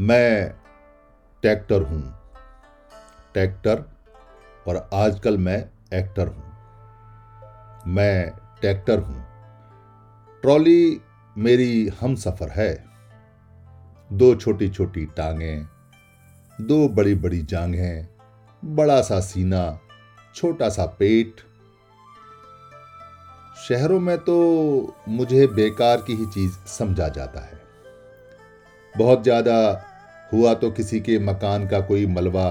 मैं ट्रैक्टर हूँ। ट्रैक्टर और आजकल मैं एक्टर हूँ। मैं ट्रैक्टर हूँ। ट्रॉली मेरी हम सफ़र है। दो छोटी छोटी टांगें, दो बड़ी बड़ी जांघें बड़ा सा सीना छोटा सा पेट। शहरों में तो मुझे बेकार की ही चीज़ समझा जाता है। बहुत ज़्यादा हुआ तो किसी के मकान का कोई मलबा,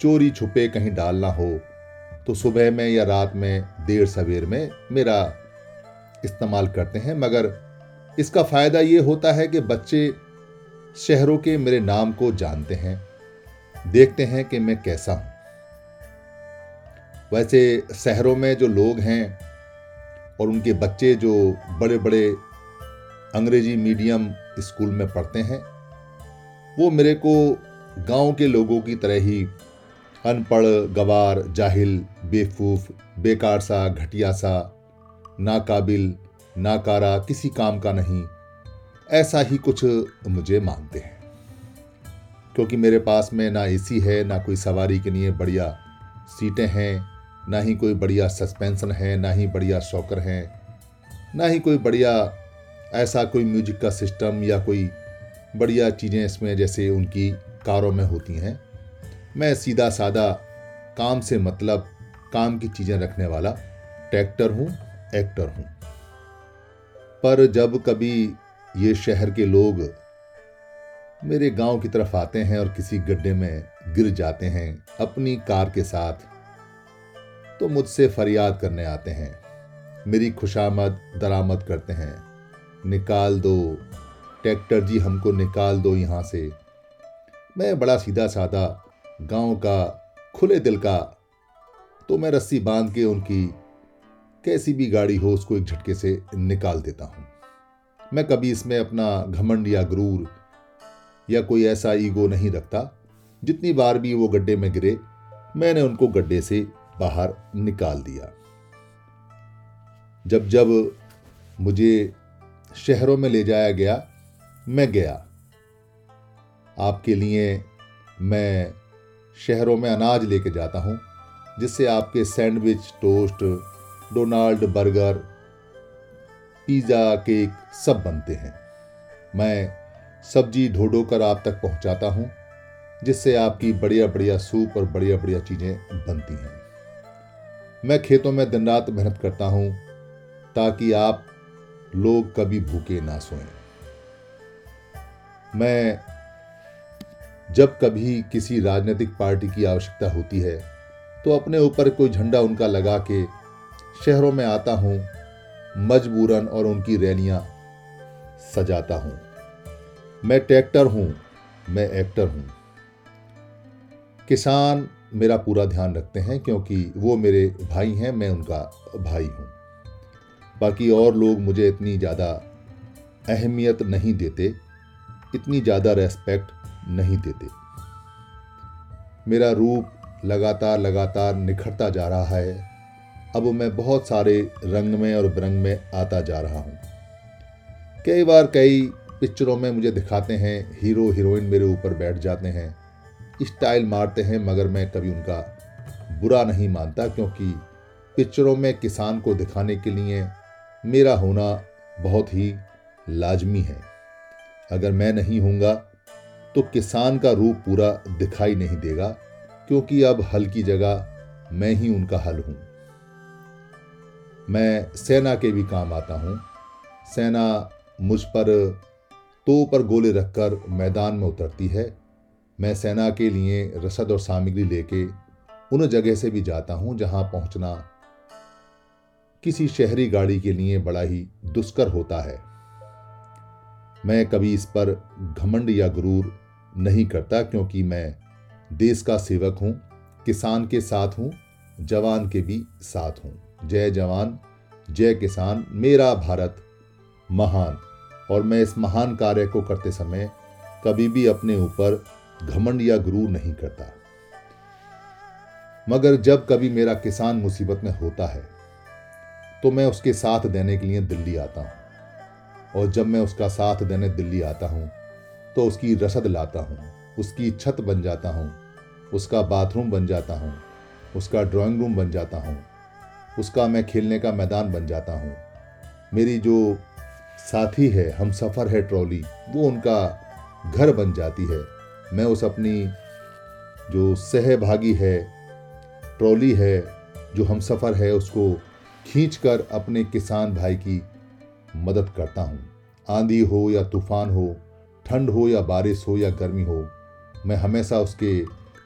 चोरी छुपे कहीं डालना हो तो सुबह में या रात में, देर सवेर में मेरा इस्तेमाल करते हैं। मगर इसका फ़ायदा ये होता है कि बच्चे शहरों के मेरे नाम को जानते हैं, देखते हैं कि मैं कैसा हूँ। वैसे शहरों में जो लोग हैं और उनके बच्चे जो बड़े बड़े अंग्रेज़ी मीडियम स्कूल में पढ़ते हैं वो मेरे को गाँव के लोगों की तरह ही अनपढ़, गवार, जाहिल, बेवकूफ़, बेकार सा, घटिया सा, नाकाबिल, नाकारा किसी काम का नहीं, ऐसा ही कुछ मुझे मानते हैं। क्योंकि मेरे पास में ना एसी है, ना कोई सवारी के लिए बढ़िया सीटें हैं, ना ही कोई बढ़िया सस्पेंशन है, ना ही बढ़िया शॉकर हैं, ना ही कोई बढ़िया ऐसा कोई म्यूज़िक का सिस्टम या कोई बढ़िया चीज़ें इसमें जैसे उनकी कारों में होती हैं। मैं सीधा सादा काम से मतलब काम की चीज़ें रखने वाला ट्रैक्टर हूँ, एक्टर हूँ। पर जब कभी ये शहर के लोग मेरे गाँव की तरफ़ आते हैं और किसी गड्ढे में गिर जाते हैं अपनी कार के साथ तो मुझसे फरियाद करने आते हैं। मेरी खुशामद दरामद करते हैं। निकाल दो ट्रैक्टर जी हमको निकाल दो यहाँ से। मैं बड़ा सीधा साधा गाँव का खुले दिल का तो मैं रस्सी बाँध के उनकी कैसी भी गाड़ी हो, उसको एक झटके से निकाल देता हूँ। मैं कभी इसमें अपना घमंड या गुरूर या कोई ऐसा ईगो नहीं रखता। जितनी बार भी वो गड्ढे में गिरे, मैंने उनको गड्ढे से बाहर निकाल दिया। जब जब मुझे शहरों में ले जाया गया मैं गया। आपके लिए मैं शहरों में अनाज लेके जाता हूँ, जिससे आपके sandwich, toast, Donald burger, pizza, cake सब बनते हैं। मैं सब्ज़ी ढो ढो कर आप तक पहुँचाता हूँ, जिससे आपकी बढ़िया बढ़िया सूप और बढ़िया बढ़िया चीज़ें बनती हैं। मैं खेतों में दिन रात मेहनत करता हूँ, ताकि आप लोग कभी भूखे ना सोएँ। मैं जब कभी किसी राजनीतिक पार्टी की आवश्यकता होती है तो अपने ऊपर कोई झंडा उनका लगा के शहरों में आता हूँ, मजबूरन और उनकी रैलियाँ सजाता हूँ। मैं ट्रैक्टर हूँ, मैं एक्टर हूँ। किसान मेरा पूरा ध्यान रखते हैं, क्योंकि वो मेरे भाई हैं, मैं उनका भाई हूँ। बाकी और लोग मुझे इतनी ज़्यादा अहमियत नहीं देते। इतनी ज़्यादा रेस्पेक्ट नहीं देते। मेरा रूप लगातार लगातार निखरता जा रहा है। अब मैं बहुत सारे रंग में और बिरंग में आता जा रहा हूँ। कई बार कई पिक्चरों में मुझे दिखाते हैं हीरो हीरोइन मेरे ऊपर बैठ जाते हैं स्टाइल मारते हैं, मगर मैं कभी उनका बुरा नहीं मानता, क्योंकि पिक्चरों में किसान को दिखाने के लिए मेरा होना बहुत ही लाजमी है। अगर मैं नहीं हूँगा तो किसान का रूप पूरा दिखाई नहीं देगा, क्योंकि अब हल की जगह मैं ही उनका हल हूँ। मैं सेना के भी काम आता हूँ। सेना मुझ पर तो पर गोले रखकर मैदान में उतरती है। मैं सेना के लिए रसद और सामग्री लेके उन जगह से भी जाता हूँ जहाँ पहुँचना किसी शहरी गाड़ी के लिए बड़ा ही दुष्कर होता है। मैं कभी इस पर घमंड या गुरूर नहीं करता क्योंकि मैं देश का सेवक हूँ, किसान के साथ हूँ, जवान के भी साथ हूँ। जय जवान, जय किसान, मेरा भारत महान। और मैं इस महान कार्य को करते समय कभी भी अपने ऊपर घमंड या गुरूर नहीं करता। मगर जब कभी मेरा किसान मुसीबत में होता है तो मैं उसके साथ देने के लिए दिल्ली आता हूँ। और जब मैं उसका साथ देने दिल्ली आता हूँ तो उसकी रसद लाता हूँ, उसकी छत बन जाता हूँ, उसका बाथरूम बन जाता हूँ, उसका ड्राइंग रूम बन जाता हूँ, उसका मैं खेलने का मैदान बन जाता हूँ। मेरी जो साथी है, हम सफ़र है ट्रॉली, वो उनका घर बन जाती है। मैं उस अपनी जो सहभागी है, ट्रॉली है, जो हम सफ़र है, उसको खींचकर अपने किसान भाई की मदद करता हूँ। आंधी हो या तूफ़ान हो, ठंड हो या बारिश हो या गर्मी हो, मैं हमेशा उसके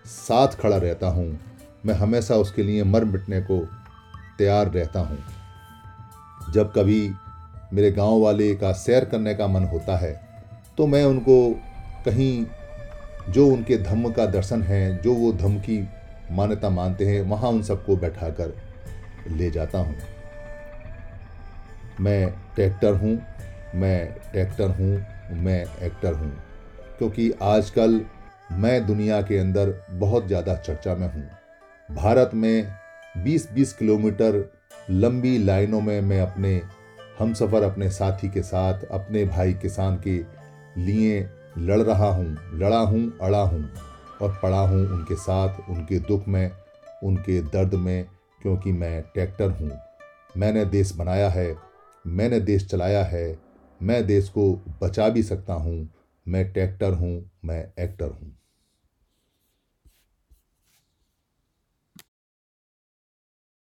साथ खड़ा रहता हूँ। मैं हमेशा उसके लिए मर मिटने को तैयार रहता हूँ। जब कभी मेरे गाँव वाले का सैर करने का मन होता है तो मैं उनको कहीं जो उनके धम्म का दर्शन है, जो वो धम्म की मान्यता मानते हैं, वहाँ उन सबको बैठा कर ले जाता हूँ। मैं ट्रैक्टर हूँ, मैं ट्रैक्टर हूँ, मैं एक्टर हूँ। क्योंकि आजकल मैं दुनिया के अंदर बहुत ज़्यादा चर्चा में हूँ। भारत में 20-20 किलोमीटर लंबी लाइनों में मैं अपने हम सफ़र अपने साथी के साथ, अपने भाई किसान के लिए लड़ रहा हूँ। लड़ा हूँ, अड़ा हूँ और पड़ा हूँ उनके साथ, उनके दुख में, उनके दर्द में, क्योंकि मैं ट्रैक्टर हूँ। मैंने देश बनाया है मैंने देश चलाया है, मैं देश को बचा भी सकता हूँ, मैं ट्रैक्टर हूँ, मैं एक्टर हूँ।